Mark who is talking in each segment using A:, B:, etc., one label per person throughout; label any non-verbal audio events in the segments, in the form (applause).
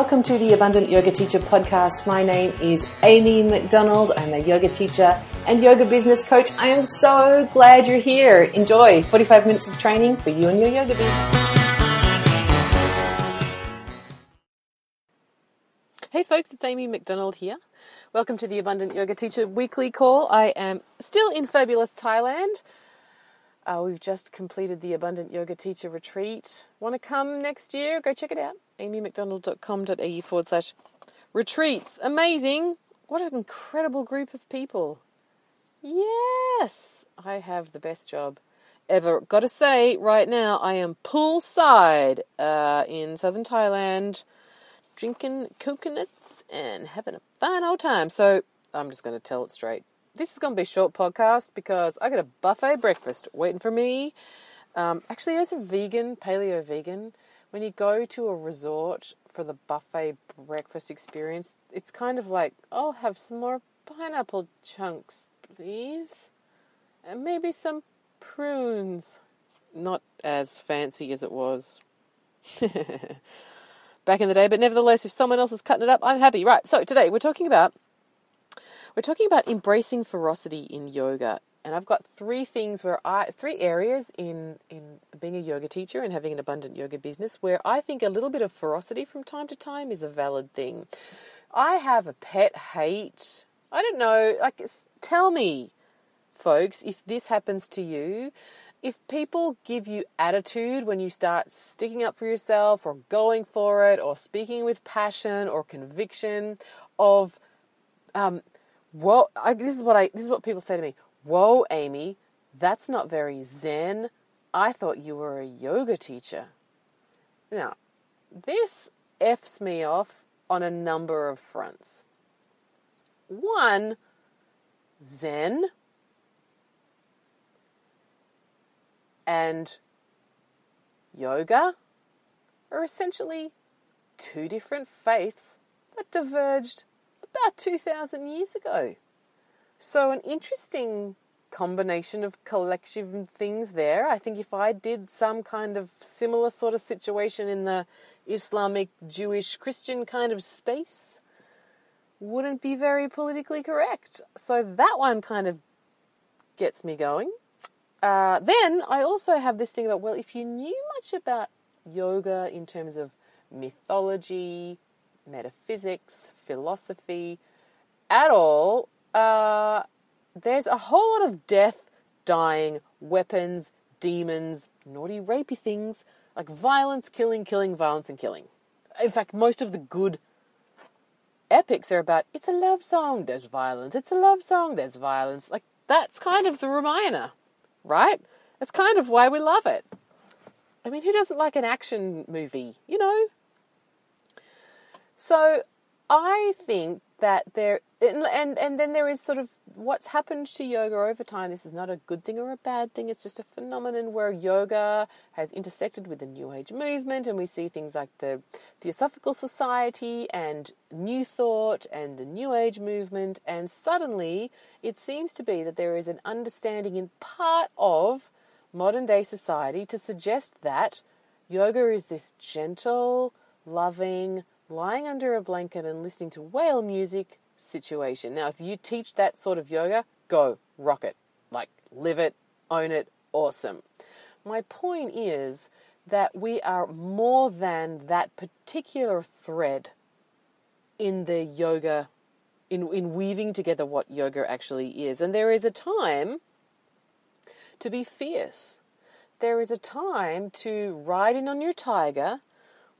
A: welcome to the Abundant Yoga Teacher podcast. My name is Amy McDonald. I'm a yoga teacher and yoga business coach. I am so glad you're here. Enjoy 45 minutes of training for you and your yoga business. Hey folks, it's Amy McDonald here. Welcome to the Abundant Yoga Teacher weekly call. I am still in fabulous Thailand. Uh, we've just completed the Abundant Yoga Teacher Retreat. Want to come next year? Go check it out. amymcdonald.com.au forward slash retreats. Amazing. What an incredible group of people. Yes, I have the best job ever. Got to say, right now, I am poolside uh, in southern Thailand, drinking coconuts and having a fine old time. So I'm just to tell it straight this is to be a short podcast because I got a buffet breakfast waiting for me. Um, actually, as a vegan, paleo vegan, when you go to a resort for the buffet breakfast experience, it's kind of like, I'll have some more pineapple chunks, please. And maybe some prunes. Not as fancy as it was (laughs) back in the day, but nevertheless, if someone else is cutting it up, I'm happy. Right, so today we're talking about we're talking about embracing ferocity in yoga. And I've got three things where I, three areas in, in being a yoga teacher and having an abundant yoga business where I think a little bit of ferocity from time to time is a valid thing. I have a pet hate. I don't know, like, tell me, folks, if this happens to you, if people give you attitude when you start sticking up for yourself or going for it or speaking with passion or conviction of um, whoa, I, this is what I, this is what people say to me. Whoa, Amy, that's not very zen. I thought you were a yoga teacher. Now, this F's me off on a number of fronts. One, Zen and yoga are essentially two different faiths that diverged about 2,000 years ago. So, an interesting combination of collection things there. I think if I did some kind of similar sort of situation in the Islamic, Jewish, Christian kind of space, wouldn't be very politically correct. So that one kind of gets me going. Uh, then I also have this thing about well, if you knew much about yoga in terms of mythology, metaphysics, philosophy at all, uh, there's a whole lot of death, dying, weapons, demons, naughty, rapey things, like violence, killing, killing, violence, and killing. In fact, most of the good epics are about it's a love song, there's violence, it's a love song, there's violence. Like, that's kind of the Ramayana, right? That's kind of why we love it. I mean, who doesn't like an action movie, you know? So I think that there and and then there is sort of what's happened to yoga over time. This is not a good thing or a bad thing. It's just a phenomenon where yoga has intersected with the New Age movement, and we see things like the Theosophical Society and New Thought and the New Age movement, and suddenly it seems to be that there is an understanding in part of modern day society to suggest that yoga is this gentle, loving, lying under a blanket and listening to whale music situation. Now, if you teach that sort of yoga, go rock it. Like, live it, own it, awesome. My point is that we are more than that particular thread in the yoga, in, in weaving together what yoga actually is. And there is a time to be fierce. There is a time to ride in on your tiger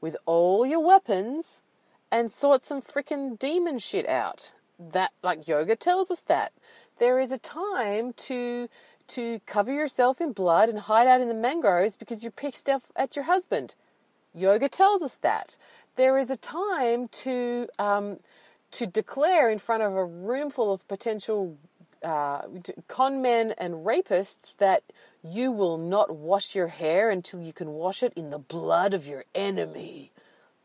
A: with all your weapons and sort some freaking demon shit out. That like yoga tells us that. There is a time to to cover yourself in blood and hide out in the mangroves because you're pissed off at your husband. Yoga tells us that. There is a time to um, to declare in front of a room full of potential uh, con men and rapists that you will not wash your hair until you can wash it in the blood of your enemy.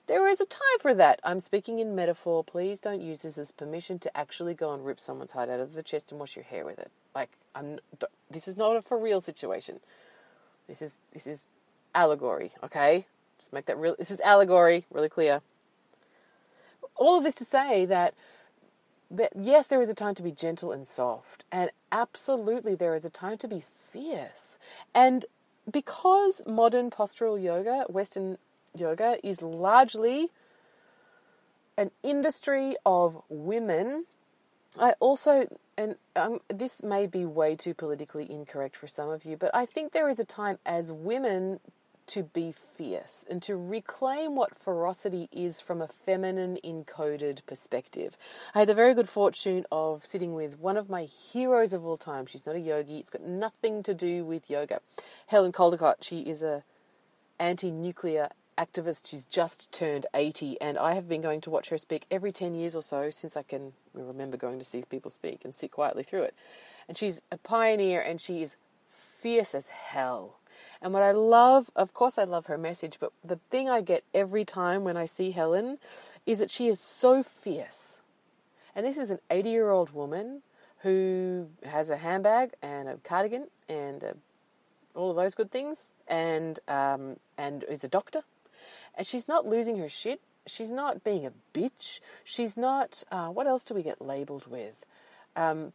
A: There is a time for that. I'm speaking in metaphor. Please don't use this as permission to actually go and rip someone's hide out of the chest and wash your hair with it. Like I'm. This is not a for real situation. This is this is allegory. Okay, just make that real. This is allegory. Really clear. all of this to say that, that yes, there is a time to be gentle and soft, and absolutely there is a time to be fierce. And because modern postural yoga, Western yoga, is largely an industry of women, I also, and um, this may be way too politically incorrect for some of you, but I think there is a time as women to be fierce and to reclaim what ferocity is from a feminine encoded perspective. I had the very good fortune of sitting with one of my heroes of all time. She's not a yogi, it's got nothing to do with yoga. Helen Caldicott, she is a anti-nuclear activist. She's just turned 80 and I have been going to watch her speak every 10 years or so since I can remember going to see people speak and sit quietly through it. And she's a pioneer and she is fierce as hell and what I love, of course, I love her message, but the thing I get every time when I see Helen is that she is so fierce. And this is an 80 year old woman who has a handbag and a cardigan and a, all of those good things and, um, and is a doctor. And she's not losing her shit. She's not being a bitch. She's not, uh, what else do we get labeled with? Um,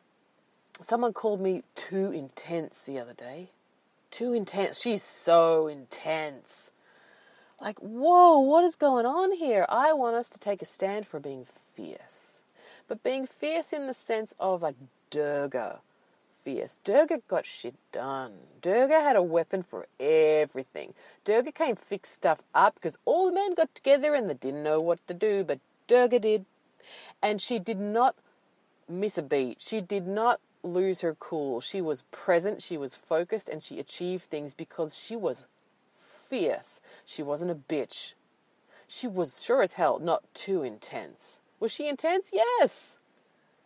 A: someone called me too intense the other day too intense. She's so intense. Like, whoa, what is going on here? I want us to take a stand for being fierce. But being fierce in the sense of like Durga fierce. Durga got shit done. Durga had a weapon for everything. Durga came fix stuff up because all the men got together and they didn't know what to do, but Durga did. And she did not miss a beat. She did not lose her cool. She was present, she was focused, and she achieved things because she was fierce. She wasn't a bitch. She was sure as hell not too intense. Was she intense? Yes.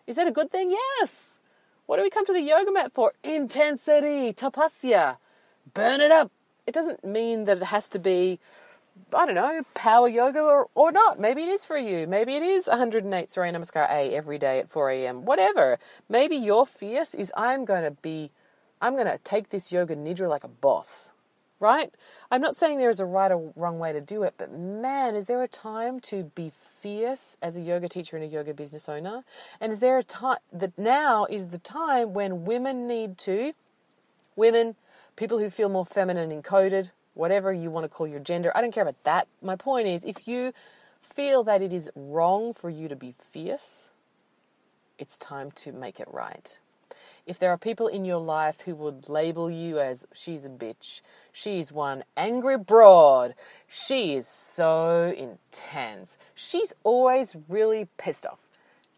A: Is that a good thing? Yes. What do we come to the yoga mat for? Intensity, tapasya. Burn it up. It doesn't mean that it has to be I don't know, power yoga or, or not. Maybe it is for you. Maybe it is 108 Surya Namaskar A every day at 4 a.m. Whatever. Maybe your fierce is I'm going to be, I'm going to take this yoga nidra like a boss. Right? I'm not saying there is a right or wrong way to do it, but man, is there a time to be fierce as a yoga teacher and a yoga business owner? And is there a time that now is the time when women need to, women, people who feel more feminine encoded, whatever you want to call your gender. I don't care about that. My point is, if you feel that it is wrong for you to be fierce, it's time to make it right. If there are people in your life who would label you as she's a bitch, she's one angry broad, she is so intense, she's always really pissed off.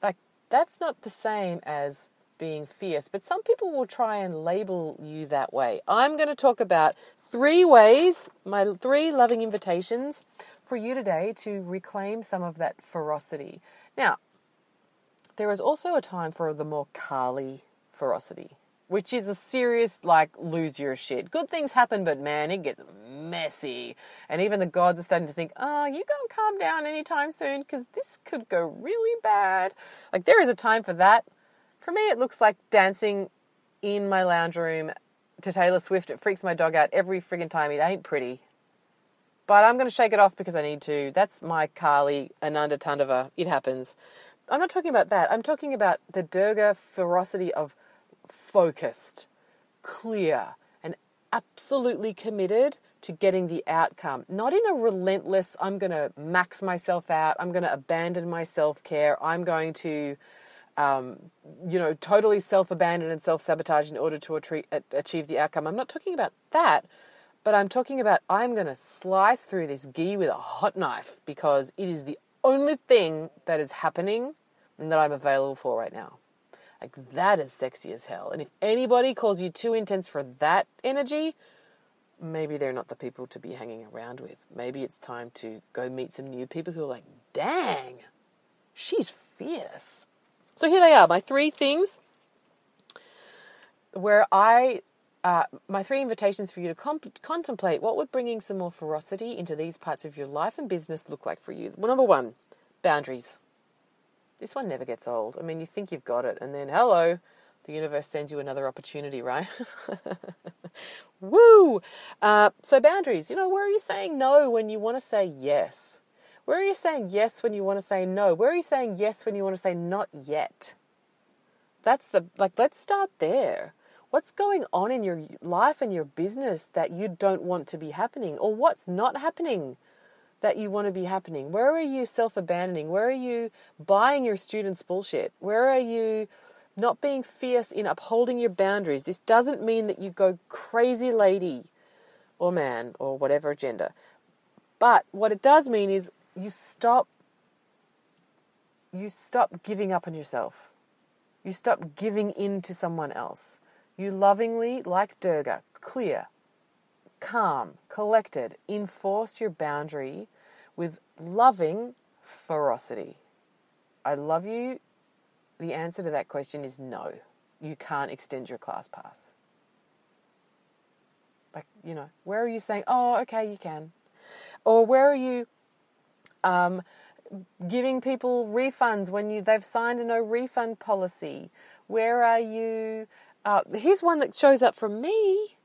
A: Like, that's not the same as being fierce, but some people will try and label you that way. I'm going to talk about three ways, my three loving invitations for you today to reclaim some of that ferocity. Now, there is also a time for the more Kali ferocity, which is a serious, like, lose your shit. Good things happen, but man, it gets messy. And even the gods are starting to think, oh, you gonna calm down anytime soon because this could go really bad. Like, there is a time for that for me, it looks like dancing in my lounge room to Taylor Swift. It freaks my dog out every friggin' time. It ain't pretty. But I'm going to shake it off because I need to. That's my Kali Ananda Tandava. It happens. I'm not talking about that. I'm talking about the Durga ferocity of focused, clear, and absolutely committed to getting the outcome. Not in a relentless, I'm going to max myself out, I'm going to abandon my self care, I'm going to um, you know, totally self abandon and self sabotage in order to achieve the outcome. I'm not talking about that, but I'm talking about I'm going to slice through this ghee with a hot knife because it is the only thing that is happening and that I'm available for right now. Like, that is sexy as hell. And if anybody calls you too intense for that energy, maybe they're not the people to be hanging around with. Maybe it's time to go meet some new people who are like, dang, she's fierce. So here they are, my three things where I, uh, my three invitations for you to comp- contemplate what would bringing some more ferocity into these parts of your life and business look like for you. Well, number one, boundaries. This one never gets old. I mean, you think you've got it, and then hello, the universe sends you another opportunity, right? (laughs) Woo! Uh, so, boundaries. You know, where are you saying no when you want to say yes? Where are you saying yes when you want to say no? Where are you saying yes when you want to say not yet? That's the, like, let's start there. What's going on in your life and your business that you don't want to be happening? Or what's not happening that you want to be happening? Where are you self abandoning? Where are you buying your students' bullshit? Where are you not being fierce in upholding your boundaries? This doesn't mean that you go crazy lady or man or whatever gender. But what it does mean is you stop you stop giving up on yourself. You stop giving in to someone else. You lovingly, like Durga, clear, calm, collected, enforce your boundary with loving ferocity. I love you. The answer to that question is no. You can't extend your class pass. Like, you know, where are you saying, oh, okay, you can? Or where are you um, giving people refunds when you they've signed a no refund policy? Where are you? Uh, here's one that shows up from me.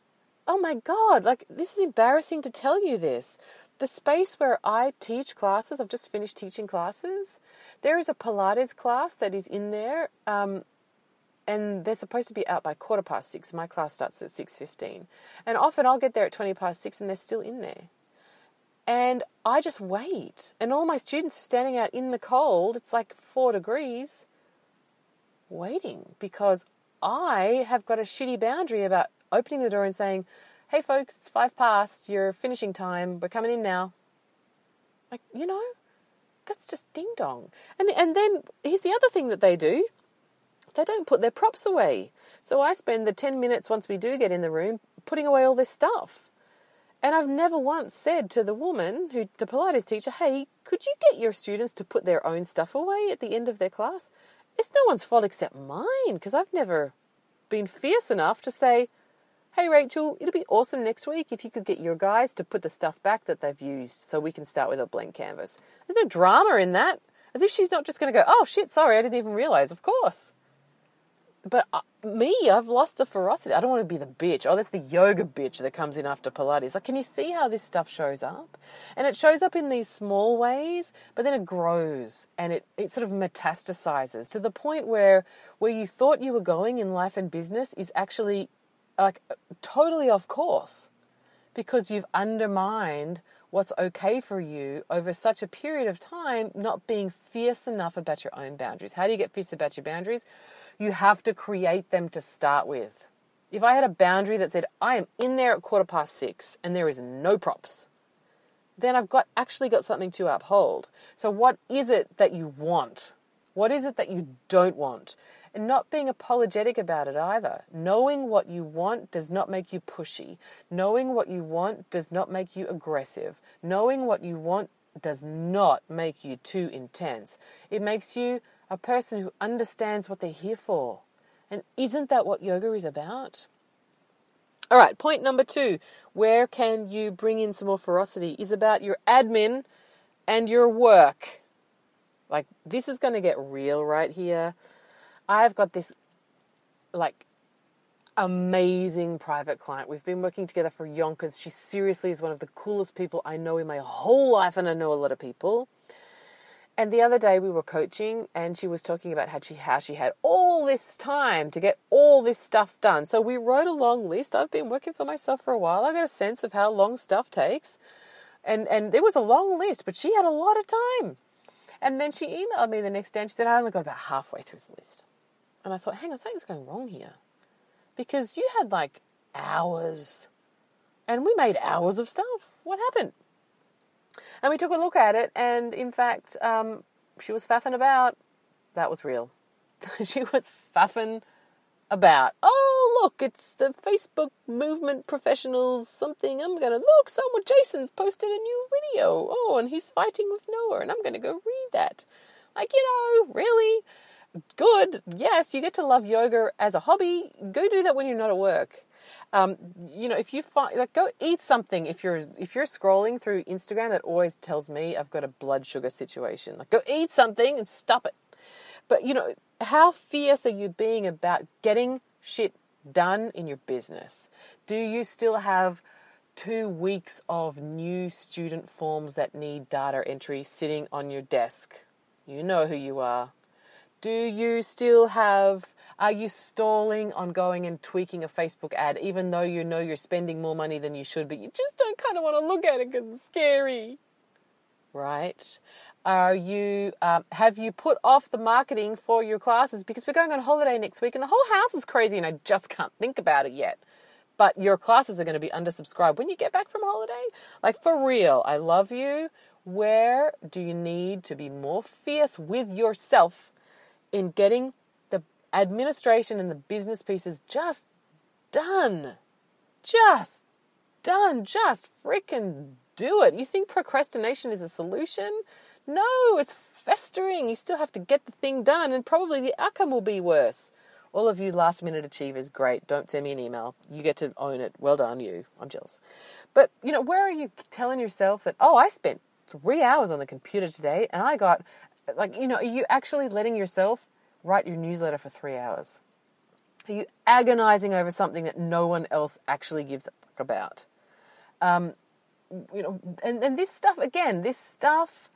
A: Oh my God, like this is embarrassing to tell you this. The space where I teach classes, I've just finished teaching classes. There is a Pilates class that is in there, um, and they're supposed to be out by quarter past six. My class starts at six fifteen, and often I'll get there at twenty past six, and they're still in there. And I just wait. And all my students are standing out in the cold, it's like four degrees, waiting because I have got a shitty boundary about opening the door and saying, hey folks, it's five past, your finishing time, we're coming in now. Like, you know, that's just ding dong. And, and then here's the other thing that they do they don't put their props away. So I spend the 10 minutes once we do get in the room putting away all this stuff. And I've never once said to the woman, who the Pilates teacher, hey, could you get your students to put their own stuff away at the end of their class? It's no one's fault except mine, because I've never been fierce enough to say, hey, Rachel, it'll be awesome next week if you could get your guys to put the stuff back that they've used so we can start with a blank canvas. There's no drama in that. As if she's not just going to go, oh shit, sorry, I didn't even realize. Of course. But uh, me, I've lost the ferocity. I don't want to be the bitch. Oh, that's the yoga bitch that comes in after Pilates. Like, can you see how this stuff shows up? And it shows up in these small ways, but then it grows and it, it sort of metastasizes to the point where where you thought you were going in life and business is actually like totally off course because you've undermined what's okay for you over such a period of time, not being fierce enough about your own boundaries. How do you get fierce about your boundaries? You have to create them to start with. If I had a boundary that said, I am in there at quarter past six and there is no props, then I've got actually got something to uphold. So what is it that you want? What is it that you don't want? And not being apologetic about it either. Knowing what you want does not make you pushy. Knowing what you want does not make you aggressive. Knowing what you want does not make you too intense. It makes you a person who understands what they're here for. And isn't that what yoga is about? All right, point number two where can you bring in some more ferocity is about your admin and your work. Like, this is going to get real right here. I've got this, like, amazing private client. We've been working together for yonkers. She seriously is one of the coolest people I know in my whole life, and I know a lot of people. And the other day we were coaching and she was talking about how she how she had all this time to get all this stuff done. So we wrote a long list. I've been working for myself for a while. I got a sense of how long stuff takes. And and there was a long list, but she had a lot of time. And then she emailed me the next day and she said, I only got about halfway through the list. And I thought, hang on, something's going wrong here. Because you had like hours and we made hours of stuff. What happened? And we took a look at it, and in fact, um, she was faffing about. That was real. (laughs) she was faffing about. Oh, look, it's the Facebook movement professionals something. I'm going to look, someone, Jason's posted a new video. Oh, and he's fighting with Noah, and I'm going to go read that. Like, you know, really? Good. Yes, you get to love yoga as a hobby. Go do that when you're not at work. Um, you know, if you find like go eat something. If you're if you're scrolling through Instagram, that always tells me I've got a blood sugar situation. Like go eat something and stop it. But you know, how fierce are you being about getting shit done in your business? Do you still have two weeks of new student forms that need data entry sitting on your desk. You know who you are. Do you still have, are you stalling on going and tweaking a Facebook ad even though you know you're spending more money than you should, but you just don't kind of want to look at it because it's scary? Right? Are you, um, have you put off the marketing for your classes because we're going on holiday next week and the whole house is crazy and I just can't think about it yet? but your classes are going to be undersubscribed when you get back from holiday. Like for real, I love you. Where do you need to be more fierce with yourself in getting administration and the business pieces just done? Just done. Just freaking do it. You think procrastination is a solution? No, it's festering. You still have to get the thing done, and probably the outcome will be worse. All of you last minute achievers, great. Don't send me an email. You get to own it. Well done, you. I'm jealous. But, you know, where are you telling yourself that, oh, I spent three hours on the computer today and I got, like, you know, are you actually letting yourself write your newsletter for three hours? Are you agonizing over something that no one else actually gives a fuck about? Um, you know, and, and this stuff, again, this stuff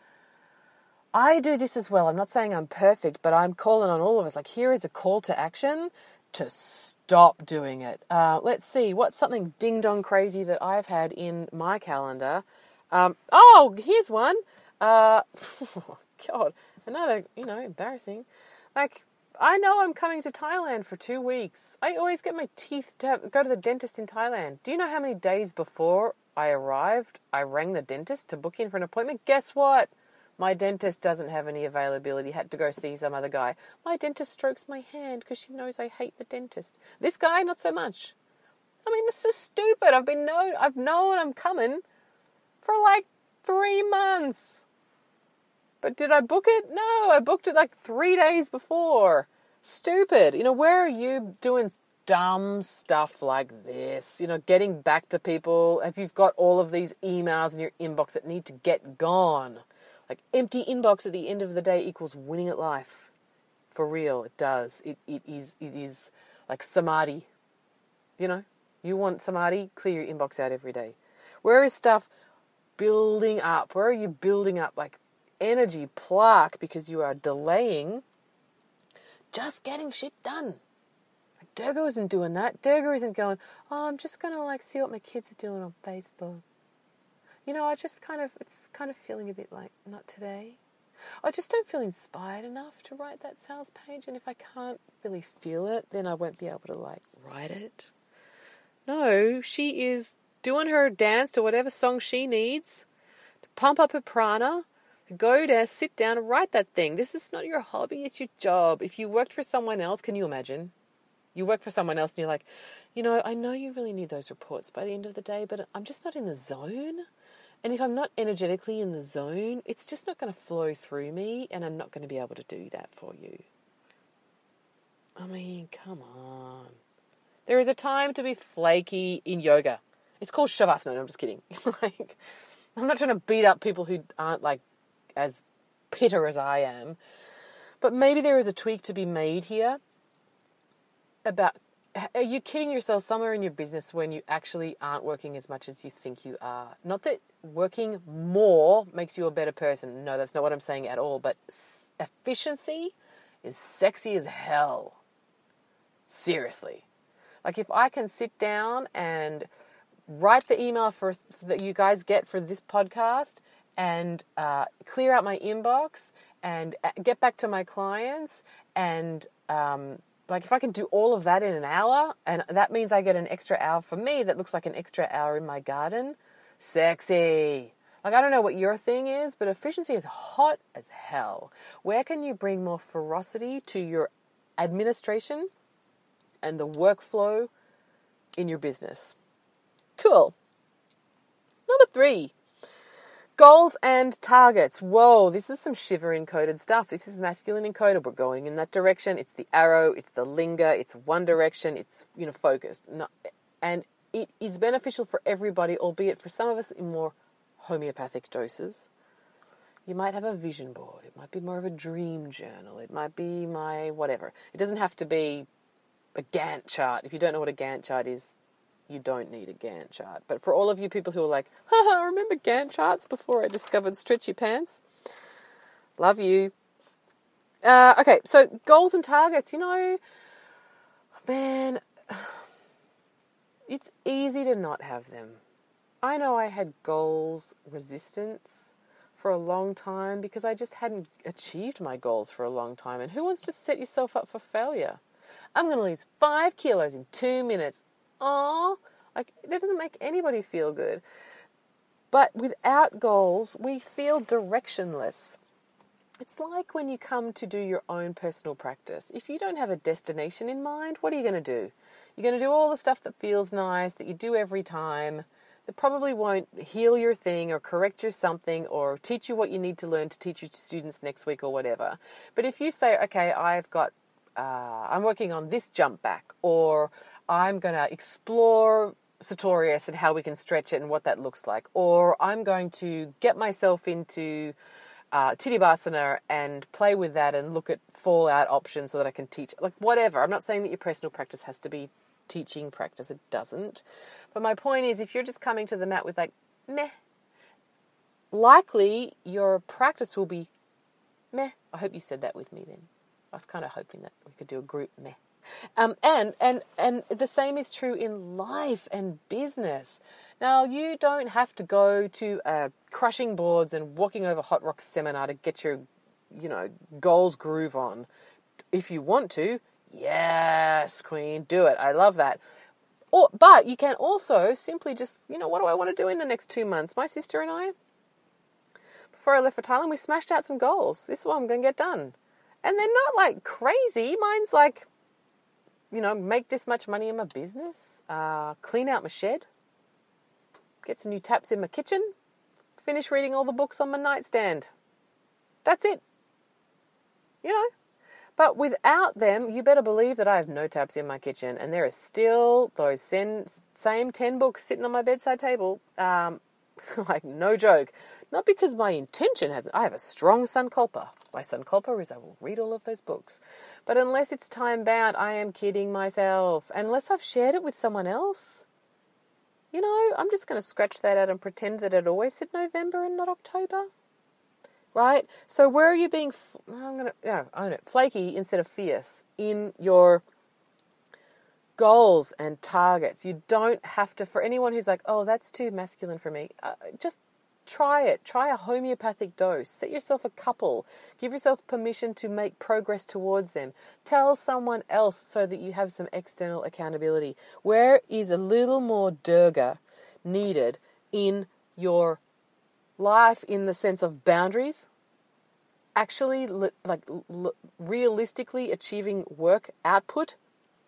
A: I do this as well. I'm not saying I'm perfect, but I'm calling on all of us. Like, here is a call to action to stop doing it. Uh, let's see, what's something ding dong crazy that I've had in my calendar? Um, oh, here's one. Uh, (laughs) God, another, you know, embarrassing. Like, I know I'm coming to Thailand for two weeks. I always get my teeth to go to the dentist in Thailand. Do you know how many days before I arrived, I rang the dentist to book in for an appointment? Guess what? My dentist doesn't have any availability, had to go see some other guy. My dentist strokes my hand because she knows I hate the dentist. This guy, not so much. I mean, this is stupid. I've been known, I've known I'm coming for like three months. But did I book it? No, I booked it like three days before. Stupid. You know, where are you doing dumb stuff like this? You know, getting back to people. If you've got all of these emails in your inbox that need to get gone. Like empty inbox at the end of the day equals winning at life. For real, it does. It it is it is like samadhi. You know, you want samadhi, clear your inbox out every day. Where is stuff building up? Where are you building up like energy plaque because you are delaying just getting shit done? Durga isn't doing that. Durga isn't going, oh, I'm just going to like see what my kids are doing on Facebook you know, I just kind of, it's kind of feeling a bit like, not today. I just don't feel inspired enough to write that sales page. And if I can't really feel it, then I won't be able to like write it. No, she is doing her dance to whatever song she needs to pump up her prana, go there, sit down and write that thing. This is not your hobby, it's your job. If you worked for someone else, can you imagine? You work for someone else and you're like, you know, I know you really need those reports by the end of the day, but I'm just not in the zone. And if I'm not energetically in the zone, it's just not going to flow through me, and I'm not going to be able to do that for you. I mean, come on. There is a time to be flaky in yoga. It's called shavasana. No, I'm just kidding. (laughs) like, I'm not trying to beat up people who aren't like as pitta as I am, but maybe there is a tweak to be made here about are you kidding yourself somewhere in your business when you actually aren't working as much as you think you are? Not that working more makes you a better person. No, that's not what I'm saying at all. But efficiency is sexy as hell. Seriously. Like if I can sit down and write the email for that you guys get for this podcast and uh, clear out my inbox and uh, get back to my clients and um, like if I can do all of that in an hour, and that means I get an extra hour for me that looks like an extra hour in my garden, sexy. Like I don't know what your thing is, but efficiency is hot as hell. Where can you bring more ferocity to your administration and the workflow in your business? Cool. Number three, Goals and targets. Whoa, this is some Shiva encoded stuff. This is masculine encoded. We're going in that direction. It's the arrow, it's the linga, it's one direction, it's you know focused. and it is beneficial for everybody, albeit for some of us in more homeopathic doses. You might have a vision board. It might be more of a dream journal. It might be my whatever. It doesn't have to be a Gantt chart. If you don't know what a Gantt chart is, you don't need a Gantt chart. But for all of you people who are like, haha, remember Gantt charts before I discovered stretchy pants? Love you. Uh, okay, so goals and targets, you know, man, it's easy to not have them. I know I had goals resistance for a long time because I just hadn't achieved my goals for a long time. And who wants to set yourself up for failure? I'm going to lose five kilos in two minutes. Oh, like that doesn't make anybody feel good. But without goals, we feel directionless. It's like when you come to do your own personal practice. If you don't have a destination in mind, what are you going to do? You're going to do all the stuff that feels nice, that you do every time, that probably won't heal your thing or correct your something or teach you what you need to learn to teach your students next week or whatever. But if you say, okay, I've got, uh, I'm working on this jump back, or I'm going to explore sartorius and how we can stretch it and what that looks like, or I'm going to get myself into uh, Tittibhasana and play with that and look at fallout options so that I can teach, like whatever. I'm not saying that your personal practice has to be teaching practice, it doesn't. But my point is, if you're just coming to the mat with like, meh, likely your practice will be meh. I hope you said that with me then. I was kind of hoping that we could do a group meh. Um, and and and the same is true in life and business. Now, you don't have to go to a crushing boards and walking over hot rocks seminar to get your, you know, goals groove on. If you want to, yes, Queen, do it. I love that. Or, but you can also simply just, you know, what do I want to do in the next two months? My sister and I, before I left for Thailand, we smashed out some goals. This is what I'm going to get done. And they're not like crazy. Mine's like, you know, make this much money in my business, uh, clean out my shed, get some new taps in my kitchen, finish reading all the books on my nightstand. That's it. You know? But without them, you better believe that I have no taps in my kitchen, and there are still those same 10 books sitting on my bedside table. Um, (laughs) like, no joke. Not because my intention hasn't. I have a strong sankalpa. My sankalpa is I will read all of those books. But unless it's time bound, I am kidding myself. Unless I've shared it with someone else, you know, I'm just going to scratch that out and pretend that it always said November and not October. Right? So where are you being, f- I'm going to, own it, flaky instead of fierce in your goals and targets. You don't have to, for anyone who's like, oh, that's too masculine for me, uh, just Try it. Try a homeopathic dose. Set yourself a couple. Give yourself permission to make progress towards them. Tell someone else so that you have some external accountability. Where is a little more durga needed in your life in the sense of boundaries? Actually, like realistically achieving work output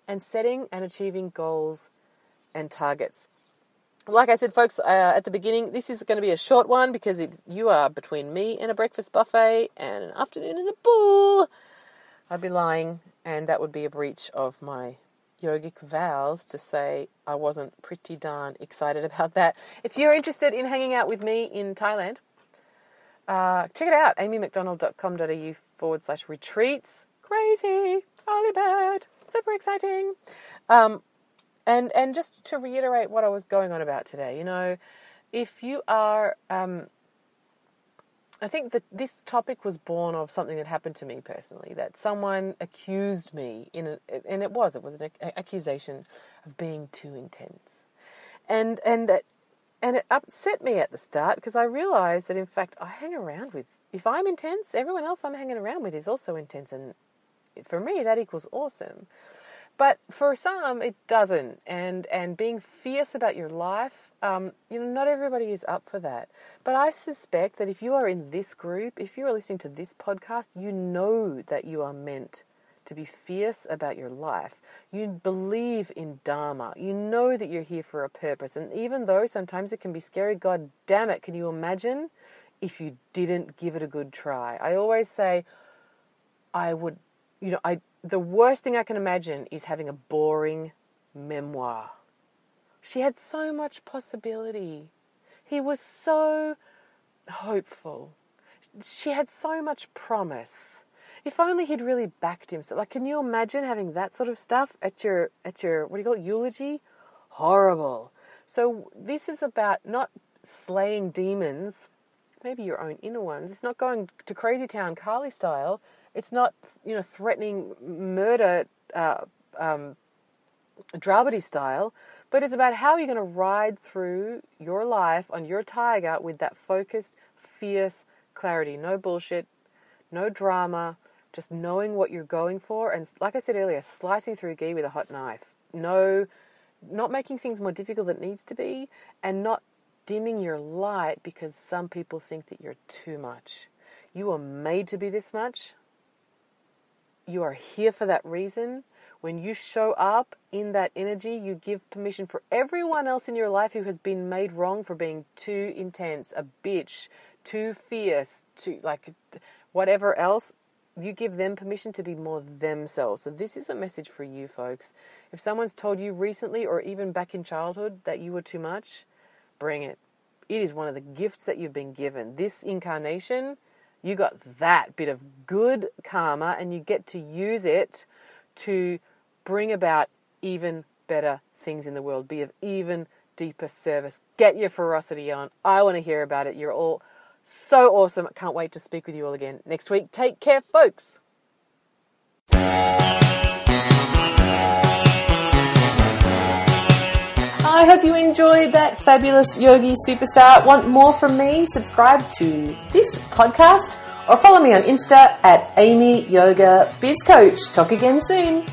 A: and setting and achieving goals and targets like I said, folks, uh, at the beginning, this is going to be a short one because you are between me and a breakfast buffet and an afternoon in the pool, I'd be lying, and that would be a breach of my yogic vows to say I wasn't pretty darn excited (laughs) about that. If you're interested in hanging out with me in Thailand, uh, check it out amymcdonald.com.au forward slash retreats. Crazy, holy bad, super exciting. Um, and and just to reiterate what I was going on about today, you know, if you are, um, I think that this topic was born of something that happened to me personally. That someone accused me in, a, and it was, it was an accusation of being too intense, and and that, and it upset me at the start because I realised that in fact I hang around with. If I'm intense, everyone else I'm hanging around with is also intense, and for me that equals awesome. But for some, it doesn't. And and being fierce about your life, um, you know, not everybody is up for that. But I suspect that if you are in this group, if you are listening to this podcast, you know that you are meant to be fierce about your life. You believe in Dharma. You know that you're here for a purpose. And even though sometimes it can be scary, God damn it, can you imagine if you didn't give it a good try? I always say, I would, you know, I the worst thing I can imagine is having a boring memoir. She had so much possibility. He was so hopeful. She had so much promise. If only he'd really backed himself. Like, can you imagine having that sort of stuff at your at your what do you call it eulogy? horrible. So this is about not slaying demons, maybe your own inner ones. It's not going to crazy town Kali style. It's not you know threatening murder uh, um, Draupadi style, but it's about how you're going to ride through your life on your tiger with that focused, fierce clarity. No bullshit, no drama, just knowing what you're going for. And like I said earlier, slicing through ghee with a hot knife. No, not making things more difficult than it needs to be, and not dimming your light because some people think that you're too much. You are made to be this much. You are here for that reason. When you show up in that energy, you give permission for everyone else in your life who has been made wrong for being too intense, a bitch, too fierce, too like whatever else. You give them permission to be more themselves. So, this is a message for you folks. If someone's told you recently or even back in childhood that you were too much, bring it. It is one of the gifts that you've been given. This incarnation, you got that bit of good karma and you get to use it to bring about even better things in the world, be of even deeper service. Get your ferocity on. I want to hear about it. You're all so awesome. Can't wait to speak with you all again next week. Take care, folks. Hope you enjoyed that fabulous yogi superstar. Want more from me? Subscribe to this podcast or follow me on Insta at Amy Yoga Biz Coach. Talk again soon.